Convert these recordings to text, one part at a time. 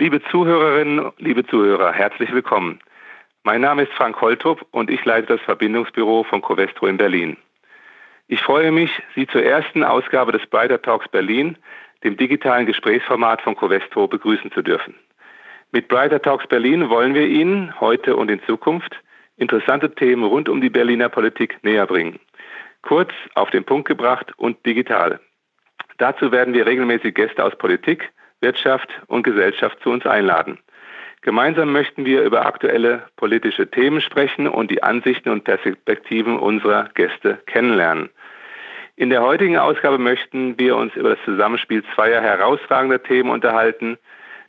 Liebe Zuhörerinnen, liebe Zuhörer, herzlich willkommen. Mein Name ist Frank Holtrup und ich leite das Verbindungsbüro von Covestro in Berlin. Ich freue mich, Sie zur ersten Ausgabe des Brighter Talks Berlin, dem digitalen Gesprächsformat von Covestro, begrüßen zu dürfen. Mit Brighter Talks Berlin wollen wir Ihnen heute und in Zukunft interessante Themen rund um die Berliner Politik näher bringen. Kurz, auf den Punkt gebracht und digital. Dazu werden wir regelmäßig Gäste aus Politik, Wirtschaft und Gesellschaft zu uns einladen. Gemeinsam möchten wir über aktuelle politische Themen sprechen und die Ansichten und Perspektiven unserer Gäste kennenlernen. In der heutigen Ausgabe möchten wir uns über das Zusammenspiel zweier herausragender Themen unterhalten,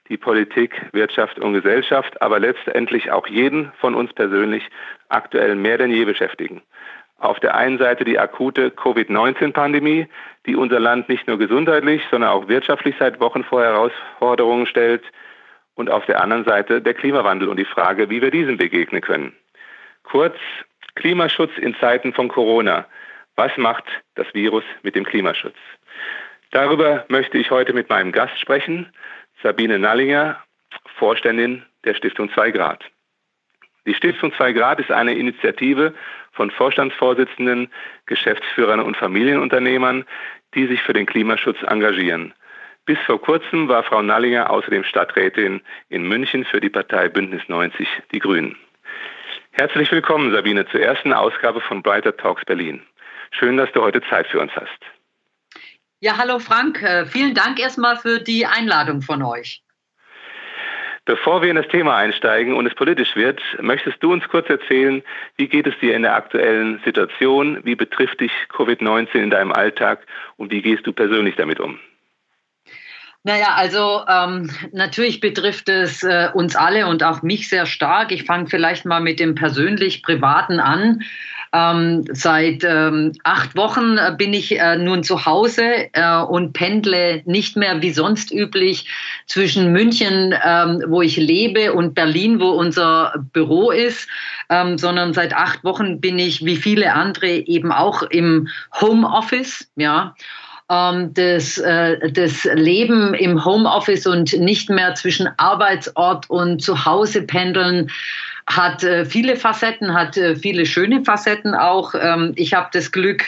die Politik, Wirtschaft und Gesellschaft, aber letztendlich auch jeden von uns persönlich aktuell mehr denn je beschäftigen. Auf der einen Seite die akute Covid-19-Pandemie, die unser Land nicht nur gesundheitlich, sondern auch wirtschaftlich seit Wochen vor Herausforderungen stellt. Und auf der anderen Seite der Klimawandel und die Frage, wie wir diesem begegnen können. Kurz, Klimaschutz in Zeiten von Corona. Was macht das Virus mit dem Klimaschutz? Darüber möchte ich heute mit meinem Gast sprechen, Sabine Nallinger, Vorständin der Stiftung 2 Grad. Die Stiftung 2 Grad ist eine Initiative von Vorstandsvorsitzenden, Geschäftsführern und Familienunternehmern, die sich für den Klimaschutz engagieren. Bis vor kurzem war Frau Nallinger außerdem Stadträtin in München für die Partei Bündnis 90 Die Grünen. Herzlich willkommen, Sabine, zur ersten Ausgabe von Brighter Talks Berlin. Schön, dass du heute Zeit für uns hast. Ja, hallo Frank. Äh, vielen Dank erstmal für die Einladung von euch. Bevor wir in das Thema einsteigen und es politisch wird, möchtest du uns kurz erzählen, wie geht es dir in der aktuellen Situation? Wie betrifft dich Covid-19 in deinem Alltag und wie gehst du persönlich damit um? Naja, also ähm, natürlich betrifft es äh, uns alle und auch mich sehr stark. Ich fange vielleicht mal mit dem persönlich Privaten an. Ähm, seit ähm, acht Wochen äh, bin ich äh, nun zu Hause äh, und pendle nicht mehr wie sonst üblich zwischen München, ähm, wo ich lebe, und Berlin, wo unser Büro ist, ähm, sondern seit acht Wochen bin ich wie viele andere eben auch im Homeoffice, ja das, äh, das Leben im Homeoffice und nicht mehr zwischen Arbeitsort und Zuhause pendeln hat äh, viele Facetten, hat äh, viele schöne Facetten auch. Ähm, ich habe das Glück,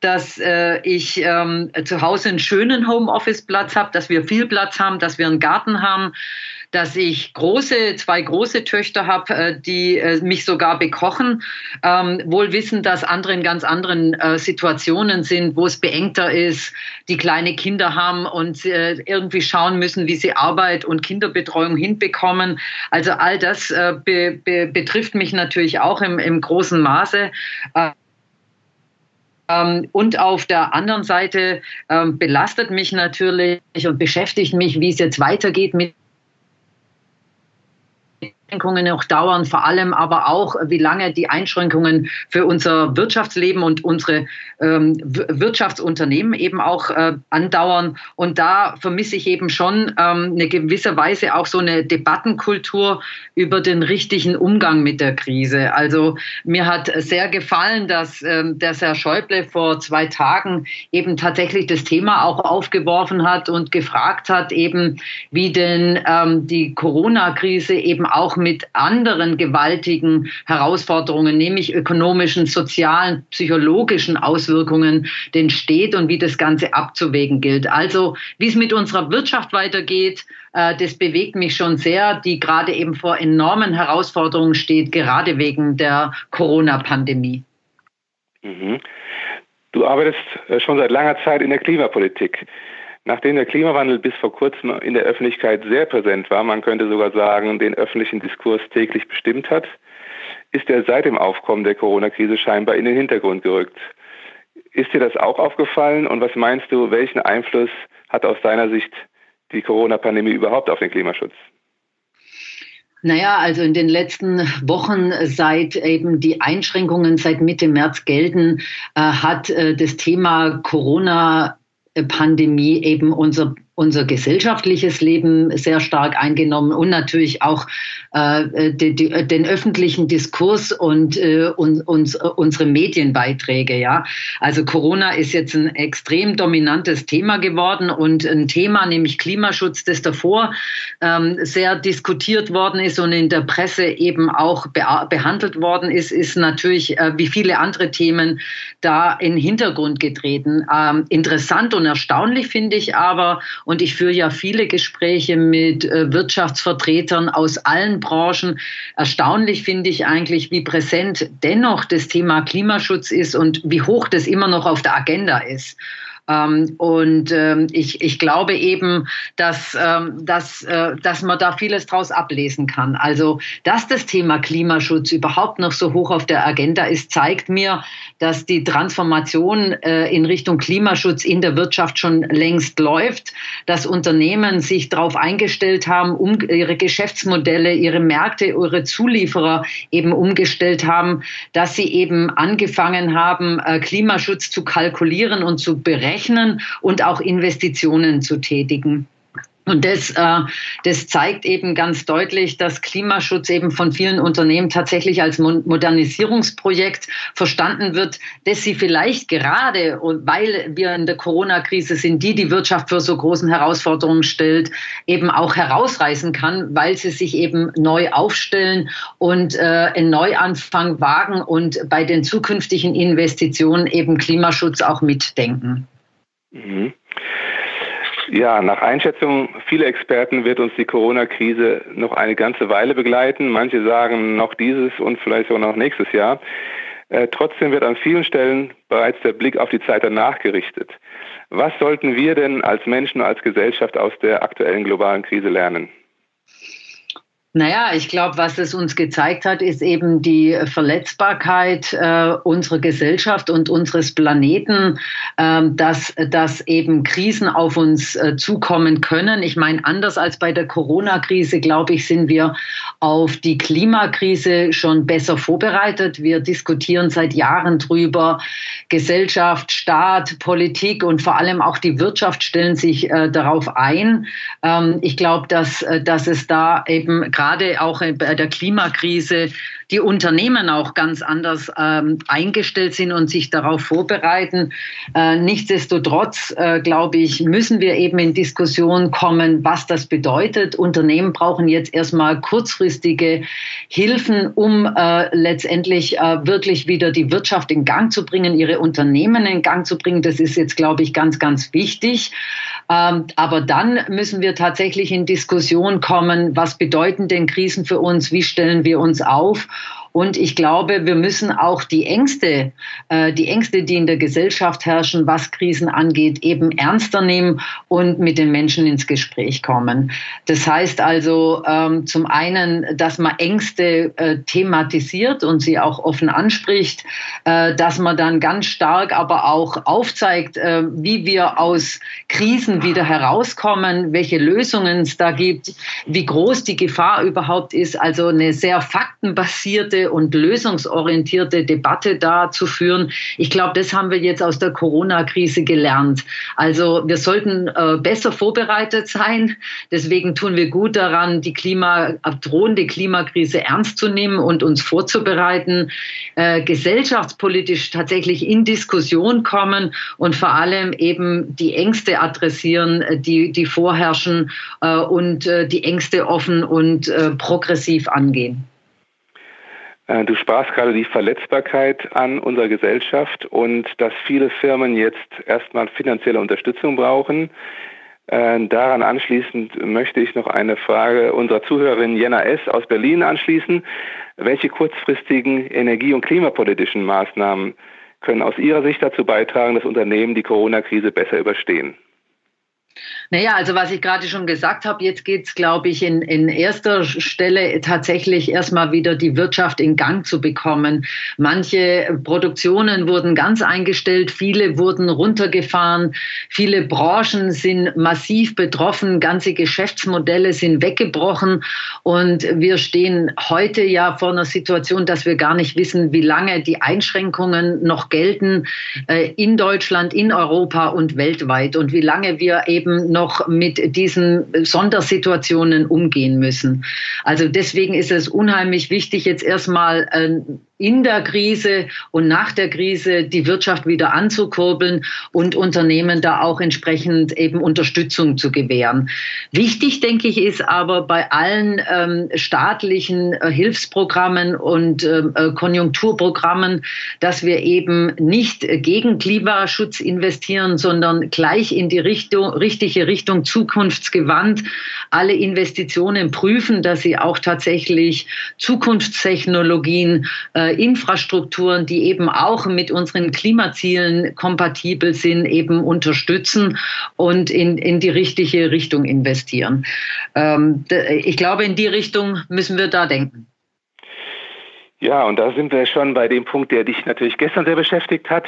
dass äh, ich ähm, zu Hause einen schönen Homeoffice-Platz habe, dass wir viel Platz haben, dass wir einen Garten haben, dass ich große, zwei große Töchter habe, äh, die äh, mich sogar bekochen, ähm, wohl wissen, dass andere in ganz anderen äh, Situationen sind, wo es beengter ist, die kleine Kinder haben und äh, irgendwie schauen müssen, wie sie Arbeit und Kinderbetreuung hinbekommen. Also all das äh, be, be, betrifft mich natürlich auch im, im großen Maße. Ähm, und auf der anderen Seite ähm, belastet mich natürlich und beschäftigt mich, wie es jetzt weitergeht mit Einschränkungen noch dauern, vor allem aber auch, wie lange die Einschränkungen für unser Wirtschaftsleben und unsere ähm, Wirtschaftsunternehmen eben auch äh, andauern. Und da vermisse ich eben schon ähm, eine gewisse Weise auch so eine Debattenkultur über den richtigen Umgang mit der Krise. Also mir hat sehr gefallen, dass ähm, der Herr Schäuble vor zwei Tagen eben tatsächlich das Thema auch aufgeworfen hat und gefragt hat, eben wie denn ähm, die Corona-Krise eben auch mit anderen gewaltigen Herausforderungen, nämlich ökonomischen, sozialen, psychologischen Auswirkungen denn steht und wie das Ganze abzuwägen gilt. Also wie es mit unserer Wirtschaft weitergeht, äh, das bewegt mich schon sehr, die gerade eben vor enormen Herausforderungen steht, gerade wegen der Corona-Pandemie. Mhm. Du arbeitest äh, schon seit langer Zeit in der Klimapolitik. Nachdem der Klimawandel bis vor kurzem in der Öffentlichkeit sehr präsent war, man könnte sogar sagen, den öffentlichen Diskurs täglich bestimmt hat, ist er seit dem Aufkommen der Corona-Krise scheinbar in den Hintergrund gerückt. Ist dir das auch aufgefallen und was meinst du, welchen Einfluss hat aus deiner Sicht die Corona-Pandemie überhaupt auf den Klimaschutz? Naja, also in den letzten Wochen, seit eben die Einschränkungen seit Mitte März gelten, äh, hat äh, das Thema Corona Pandemie eben unser unser gesellschaftliches Leben sehr stark eingenommen und natürlich auch äh, die, die, den öffentlichen Diskurs und, äh, und, und unsere Medienbeiträge. Ja, also Corona ist jetzt ein extrem dominantes Thema geworden und ein Thema, nämlich Klimaschutz, das davor ähm, sehr diskutiert worden ist und in der Presse eben auch be behandelt worden ist, ist natürlich äh, wie viele andere Themen da in den Hintergrund getreten. Ähm, interessant und erstaunlich finde ich aber, und ich führe ja viele Gespräche mit äh, Wirtschaftsvertretern aus allen Branchen, erstaunlich finde ich eigentlich, wie präsent dennoch das Thema Klimaschutz ist und wie hoch das immer noch auf der Agenda ist. Ähm, und ähm, ich, ich glaube eben, dass, ähm, dass, äh, dass man da vieles draus ablesen kann. Also, dass das Thema Klimaschutz überhaupt noch so hoch auf der Agenda ist, zeigt mir, dass die Transformation äh, in Richtung Klimaschutz in der Wirtschaft schon längst läuft, dass Unternehmen sich darauf eingestellt haben, um ihre Geschäftsmodelle, ihre Märkte, ihre Zulieferer eben umgestellt haben, dass sie eben angefangen haben, äh, Klimaschutz zu kalkulieren und zu berechnen rechnen und auch Investitionen zu tätigen. Und das, äh, das zeigt eben ganz deutlich, dass Klimaschutz eben von vielen Unternehmen tatsächlich als Modernisierungsprojekt verstanden wird, dass sie vielleicht gerade, weil wir in der Corona-Krise sind, die die Wirtschaft für so großen Herausforderungen stellt, eben auch herausreißen kann, weil sie sich eben neu aufstellen und äh, einen Neuanfang wagen und bei den zukünftigen Investitionen eben Klimaschutz auch mitdenken. Mhm. Ja, nach Einschätzung vieler Experten wird uns die Corona-Krise noch eine ganze Weile begleiten. Manche sagen noch dieses und vielleicht sogar noch nächstes Jahr. Äh, trotzdem wird an vielen Stellen bereits der Blick auf die Zeit danach gerichtet. Was sollten wir denn als Menschen, als Gesellschaft aus der aktuellen globalen Krise lernen? Naja, ich glaube, was es uns gezeigt hat, ist eben die Verletzbarkeit äh, unserer Gesellschaft und unseres Planeten, äh, dass, dass eben Krisen auf uns äh, zukommen können. Ich meine, anders als bei der Corona-Krise, glaube ich, sind wir auf die Klimakrise schon besser vorbereitet. Wir diskutieren seit Jahren drüber. Gesellschaft, Staat, Politik und vor allem auch die Wirtschaft stellen sich äh, darauf ein. Ähm, ich glaube, dass, äh, dass es da eben gerade auch bei der Klimakrise die Unternehmen auch ganz anders ähm, eingestellt sind und sich darauf vorbereiten. Äh, nichtsdestotrotz, äh, glaube ich, müssen wir eben in Diskussion kommen, was das bedeutet. Unternehmen brauchen jetzt erstmal kurzfristige Hilfen, um äh, letztendlich äh, wirklich wieder die Wirtschaft in Gang zu bringen, ihre Unternehmen in Gang zu bringen. Das ist jetzt, glaube ich, ganz, ganz wichtig. Ähm, aber dann müssen wir tatsächlich in Diskussion kommen, was bedeuten denn Krisen für uns, wie stellen wir uns auf und ich glaube, wir müssen auch die Ängste, äh, die Ängste, die in der Gesellschaft herrschen, was Krisen angeht, eben ernster nehmen und mit den Menschen ins Gespräch kommen. Das heißt also ähm, zum einen, dass man Ängste äh, thematisiert und sie auch offen anspricht, äh, dass man dann ganz stark aber auch aufzeigt, äh, wie wir aus Krisen wieder herauskommen, welche Lösungen es da gibt, wie groß die Gefahr überhaupt ist. Also eine sehr faktenbasierte und lösungsorientierte Debatte da zu führen. Ich glaube, das haben wir jetzt aus der Corona-Krise gelernt. Also wir sollten äh, besser vorbereitet sein. Deswegen tun wir gut daran, die Klima, drohende Klimakrise ernst zu nehmen und uns vorzubereiten, äh, gesellschaftspolitisch tatsächlich in Diskussion kommen und vor allem eben die Ängste adressieren, die, die vorherrschen äh, und äh, die Ängste offen und äh, progressiv angehen. Äh, du sprachst gerade die Verletzbarkeit an unserer Gesellschaft und dass viele Firmen jetzt erstmal finanzielle Unterstützung brauchen. Äh, daran anschließend möchte ich noch eine Frage unserer Zuhörerin Jenna S. aus Berlin anschließen. Welche kurzfristigen energie- und klimapolitischen Maßnahmen können aus Ihrer Sicht dazu beitragen, dass Unternehmen die Corona-Krise besser überstehen? Naja, also was ich gerade schon gesagt habe, jetzt geht es, glaube ich, in, in erster Stelle tatsächlich erstmal wieder die Wirtschaft in Gang zu bekommen. Manche Produktionen wurden ganz eingestellt, viele wurden runtergefahren, viele Branchen sind massiv betroffen, ganze Geschäftsmodelle sind weggebrochen und wir stehen heute ja vor einer Situation, dass wir gar nicht wissen, wie lange die Einschränkungen noch gelten äh, in Deutschland, in Europa und weltweit und wie lange wir eben noch noch mit diesen Sondersituationen umgehen müssen. Also deswegen ist es unheimlich wichtig, jetzt erstmal äh, in der Krise und nach der Krise die Wirtschaft wieder anzukurbeln und Unternehmen da auch entsprechend eben Unterstützung zu gewähren. Wichtig, denke ich, ist aber bei allen ähm, staatlichen äh, Hilfsprogrammen und ähm, äh, Konjunkturprogrammen, dass wir eben nicht gegen Klimaschutz investieren, sondern gleich in die Richtung, richtige Richtung zukunftsgewandt alle Investitionen prüfen, dass sie auch tatsächlich Zukunftstechnologien äh, Infrastrukturen, die eben auch mit unseren Klimazielen kompatibel sind, eben unterstützen und in, in die richtige Richtung investieren. Ähm, ich glaube, in die Richtung müssen wir da denken. Ja, und da sind wir schon bei dem Punkt, der dich natürlich gestern sehr beschäftigt hat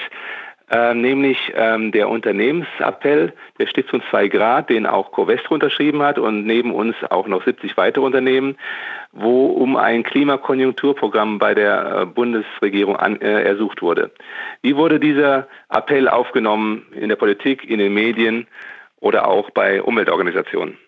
äh, nämlich ähm, der Unternehmensappell der Stiftung 2 Grad, den auch Covestro unterschrieben hat und neben uns auch noch 70 weitere Unternehmen, wo um ein Klimakonjunkturprogramm bei der äh, Bundesregierung an, äh, ersucht wurde. Wie wurde dieser Appell aufgenommen in der Politik, in den Medien oder auch bei Umweltorganisationen?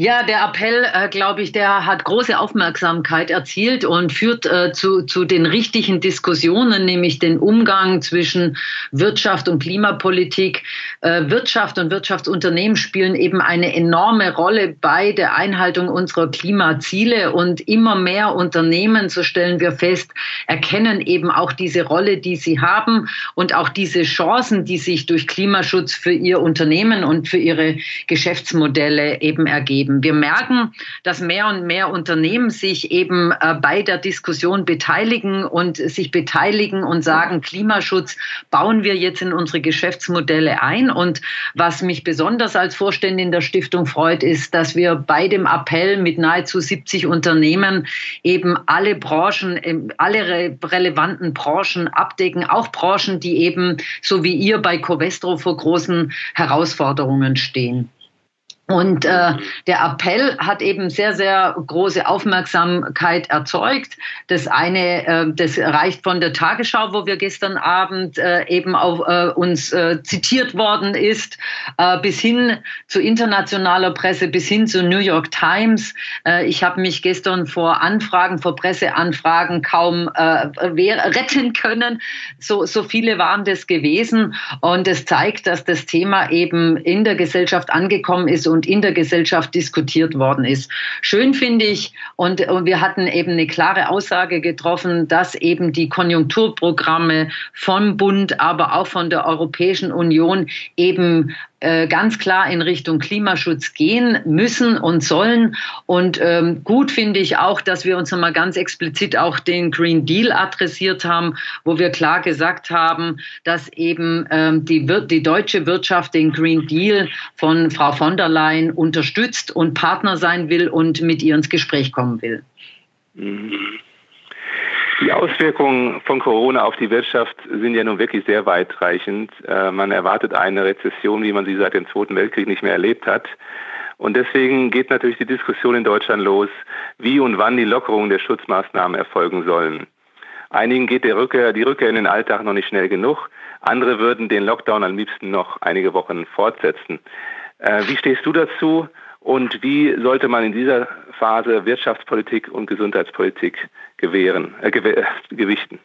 Ja, der Appell, äh, glaube ich, der hat große Aufmerksamkeit erzielt und führt äh, zu, zu den richtigen Diskussionen, nämlich den Umgang zwischen Wirtschaft und Klimapolitik. Äh, Wirtschaft und Wirtschaftsunternehmen spielen eben eine enorme Rolle bei der Einhaltung unserer Klimaziele und immer mehr Unternehmen, so stellen wir fest, erkennen eben auch diese Rolle, die sie haben und auch diese Chancen, die sich durch Klimaschutz für ihr Unternehmen und für ihre Geschäftsmodelle eben ergeben geben. Wir merken, dass mehr und mehr Unternehmen sich eben äh, bei der Diskussion beteiligen und sich beteiligen und sagen, Klimaschutz bauen wir jetzt in unsere Geschäftsmodelle ein. Und was mich besonders als Vorständin der Stiftung freut, ist, dass wir bei dem Appell mit nahezu 70 Unternehmen eben alle Branchen, ähm, alle relevanten Branchen abdecken, auch Branchen, die eben so wie ihr bei Covestro vor großen Herausforderungen stehen. Und äh, der Appell hat eben sehr, sehr große Aufmerksamkeit erzeugt. Das eine, äh, das reicht von der Tagesschau, wo wir gestern Abend äh, eben auf äh, uns äh, zitiert worden ist, äh, bis hin zu internationaler Presse, bis hin zu New York Times. Äh, ich habe mich gestern vor Anfragen, vor Presseanfragen kaum äh, retten können. So, so viele waren das gewesen. Und es zeigt, dass das Thema eben in der Gesellschaft angekommen ist und in der Gesellschaft diskutiert worden ist. Schön finde ich, und, und wir hatten eben eine klare Aussage getroffen, dass eben die Konjunkturprogramme vom Bund, aber auch von der Europäischen Union eben ganz klar in Richtung Klimaschutz gehen müssen und sollen. Und ähm, gut finde ich auch, dass wir uns nochmal ganz explizit auch den Green Deal adressiert haben, wo wir klar gesagt haben, dass eben ähm, die, die deutsche Wirtschaft den Green Deal von Frau von der Leyen unterstützt und Partner sein will und mit ihr ins Gespräch kommen will. Mhm. Die Auswirkungen von Corona auf die Wirtschaft sind ja nun wirklich sehr weitreichend. Äh, man erwartet eine Rezession, wie man sie seit dem Zweiten Weltkrieg nicht mehr erlebt hat. Und deswegen geht natürlich die Diskussion in Deutschland los, wie und wann die Lockerungen der Schutzmaßnahmen erfolgen sollen. Einigen geht die Rückkehr, die Rückkehr in den Alltag noch nicht schnell genug. Andere würden den Lockdown am liebsten noch einige Wochen fortsetzen. Äh, wie stehst du dazu? Und wie sollte man in dieser Phase Wirtschaftspolitik und Gesundheitspolitik gewähren, äh, gewichten?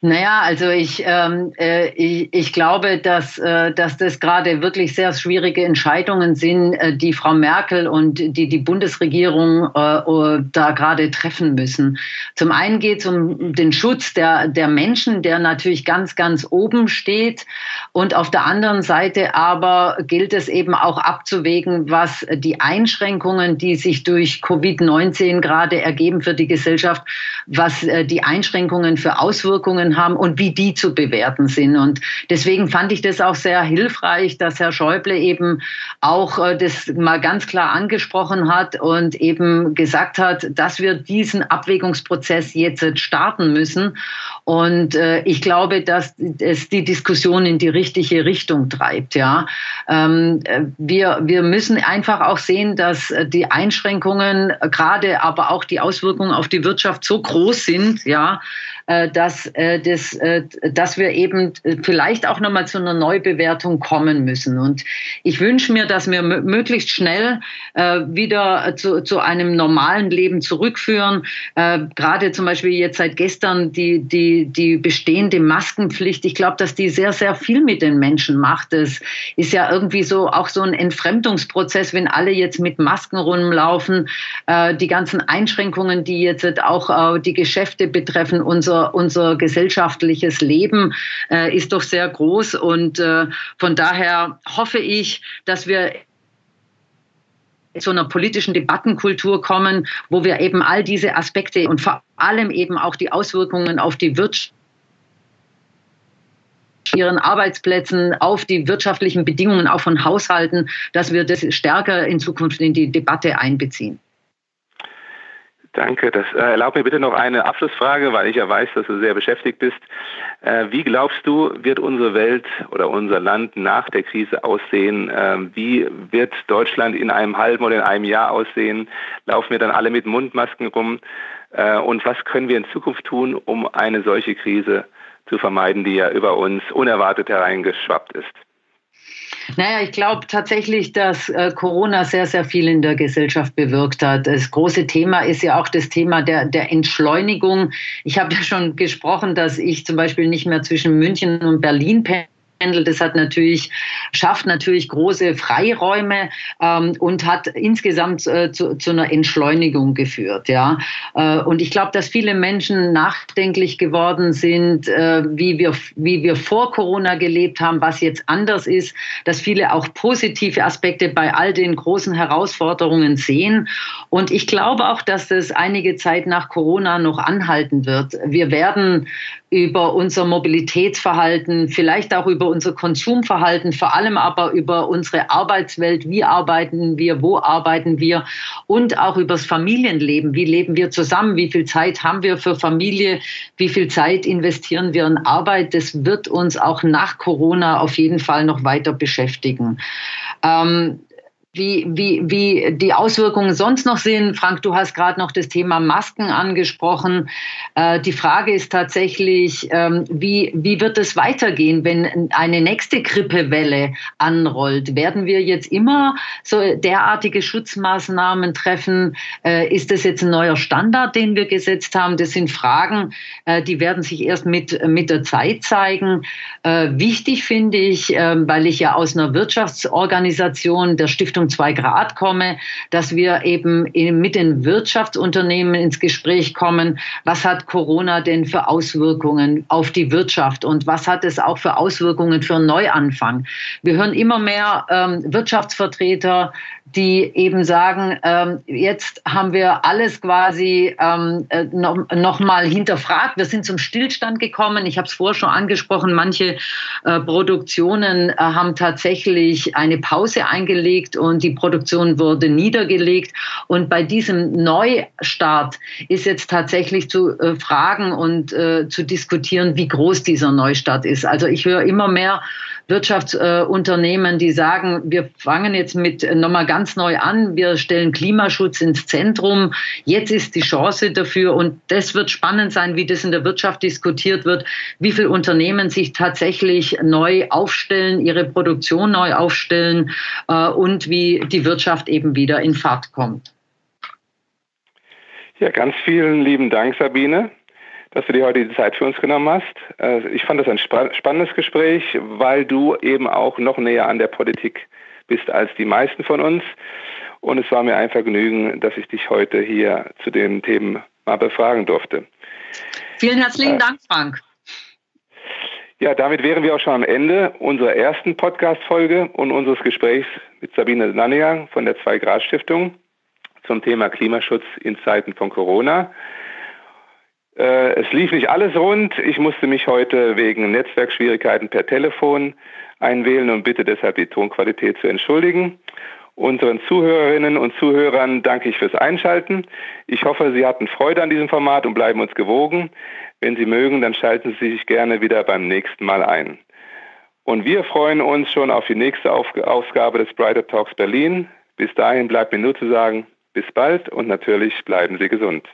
Naja, also ich, ähm, äh, ich, ich glaube, dass, äh, dass das gerade wirklich sehr schwierige Entscheidungen sind, äh, die Frau Merkel und die die Bundesregierung äh, da gerade treffen müssen. Zum einen geht es um den Schutz der, der Menschen, der natürlich ganz, ganz oben steht. Und auf der anderen Seite aber gilt es eben auch abzuwägen, was die Einschränkungen, die sich durch Covid-19 gerade ergeben für die Gesellschaft, was äh, die Einschränkungen für Auswirkungen haben und wie die zu bewerten sind. Und deswegen fand ich das auch sehr hilfreich, dass Herr Schäuble eben auch äh, das mal ganz klar angesprochen hat und eben gesagt hat, dass wir diesen Abwägungsprozess jetzt starten müssen. Und äh, ich glaube, dass es die Diskussion in die richtige Richtung treibt. Ja, ähm, wir wir müssen einfach auch sehen, dass die Einschränkungen gerade, aber auch die Auswirkungen auf die Wirtschaft so groß sind. Ja, dass, äh, das, äh, dass wir eben vielleicht auch nochmal zu einer Neubewertung kommen müssen. Und ich wünsche mir, dass wir möglichst schnell wieder zu, zu einem normalen Leben zurückführen. Gerade zum Beispiel jetzt seit gestern die, die, die bestehende Maskenpflicht. Ich glaube, dass die sehr, sehr viel mit den Menschen macht. Es ist ja irgendwie so auch so ein Entfremdungsprozess, wenn alle jetzt mit Masken rumlaufen. Die ganzen Einschränkungen, die jetzt auch die Geschäfte betreffen, unser, unser gesellschaftliches Leben äh, ist doch sehr groß. Und äh, von daher hoffe ich, dass wir zu einer politischen Debattenkultur kommen, wo wir eben all diese Aspekte und vor allem eben auch die Auswirkungen auf die Wirtschaft ihren Arbeitsplätzen, auf die wirtschaftlichen Bedingungen auch von Haushalten, dass wir das stärker in Zukunft in die Debatte einbeziehen. Danke. Das äh, erlaub mir bitte noch eine Abschlussfrage, weil ich ja weiß, dass du sehr beschäftigt bist. Äh, wie glaubst du, wird unsere Welt oder unser Land nach der Krise aussehen? Äh, wie wird Deutschland in einem halben oder in einem Jahr aussehen? Laufen wir dann alle mit Mundmasken rum? Äh, und was können wir in Zukunft tun, um eine solche Krise zu vermeiden, die ja über uns unerwartet hereingeschwappt ist? Naja, ich glaube tatsächlich, dass äh, Corona sehr, sehr viel in der Gesellschaft bewirkt hat. Das große Thema ist ja auch das Thema der, der Entschleunigung. Ich habe ja schon gesprochen, dass ich zum Beispiel nicht mehr zwischen München und Berlin pendle das hat natürlich, schafft natürlich große Freiräume ähm, und hat insgesamt äh, zu, zu, einer Entschleunigung geführt. Ja? Äh, und ich glaube, dass viele Menschen nachdenklich geworden sind, äh, wie, wir, wie wir vor Corona gelebt haben, was jetzt anders ist, dass viele auch positive Aspekte bei all den großen Herausforderungen sehen. Und ich glaube auch, dass das einige Zeit nach Corona noch anhalten wird. Wir werden über unser Mobilitätsverhalten, vielleicht auch über unser Konsumverhalten, vor allem aber über unsere Arbeitswelt, wie arbeiten wir, wo arbeiten wir? Und auch über das Familienleben, wie leben wir zusammen, wie viel Zeit haben wir für Familie, wie viel Zeit investieren wir in Arbeit, das wird uns auch nach Corona auf jeden Fall noch weiter beschäftigen. Ähm, wie, wie, wie die Auswirkungen sonst noch sind. Frank, du hast gerade noch das Thema Masken angesprochen. Äh, die Frage ist tatsächlich, ähm, wie, wie wird es weitergehen, wenn eine nächste Grippewelle anrollt? Werden wir jetzt immer so derartige Schutzmaßnahmen treffen? Äh, ist das jetzt ein neuer Standard, den wir gesetzt haben? Das sind Fragen, äh, die werden sich erst mit, mit der Zeit zeigen. Äh, wichtig finde ich, ähm, weil ich ja aus einer Wirtschaftsorganisation der Stiftung Richtung zwei Grad komme, dass wir eben mit den Wirtschaftsunternehmen ins Gespräch kommen. Was hat Corona denn für Auswirkungen auf die Wirtschaft und was hat es auch für Auswirkungen für einen Neuanfang? Wir hören immer mehr ähm, Wirtschaftsvertreter, die eben sagen, ähm, jetzt haben wir alles quasi ähm, äh, noch, noch mal hinterfragt. Wir sind zum Stillstand gekommen. Ich habe es vorher schon angesprochen. Manche äh, Produktionen äh, haben tatsächlich eine Pause eingelegt und die Produktion wurde niedergelegt. Und bei diesem Neustart ist jetzt tatsächlich zu äh, fragen und äh, zu diskutieren, wie groß dieser Neustart ist. Also ich höre immer mehr Wirtschaftsunternehmen, die sagen, wir fangen jetzt mit nochmal ganz neu an, wir stellen Klimaschutz ins Zentrum. Jetzt ist die Chance dafür und das wird spannend sein, wie das in der Wirtschaft diskutiert wird, wie viele Unternehmen sich tatsächlich neu aufstellen, ihre Produktion neu aufstellen äh, und wie die Wirtschaft eben wieder in Fahrt kommt. Ja, ganz vielen lieben Dank, Sabine dass du dir heute die Zeit für uns genommen hast. Äh, ich fand das ein spannendes Gespräch, weil du eben auch noch näher an der Politik bist als die meisten von uns. Und es war mir ein Vergnügen, dass ich dich heute hier zu den Themen mal befragen durfte. Vielen herzlichen äh, Dank, Frank. Ja, damit wären wir auch schon am Ende unserer ersten Podcast-Folge und unseres Gesprächs mit Sabine Nanniang von der Zwei-Grad-Stiftung zum Thema Klimaschutz in Zeiten von Corona. Äh, es lief nicht alles rund. Ich musste mich heute wegen Netzwerkschwierigkeiten per Telefon einwählen und bitte deshalb die Tonqualität zu entschuldigen. Unseren Zuhörerinnen und Zuhörern danke ich fürs Einschalten. Ich hoffe, Sie hatten Freude an diesem Format und bleiben uns gewogen. Wenn Sie mögen, dann schalten Sie sich gerne wieder beim nächsten Mal ein. Und wir freuen uns schon auf die nächste Ausgabe des Brighter Talks Berlin. Bis dahin bleibt mir nur zu sagen, bis bald und natürlich bleiben Sie gesund.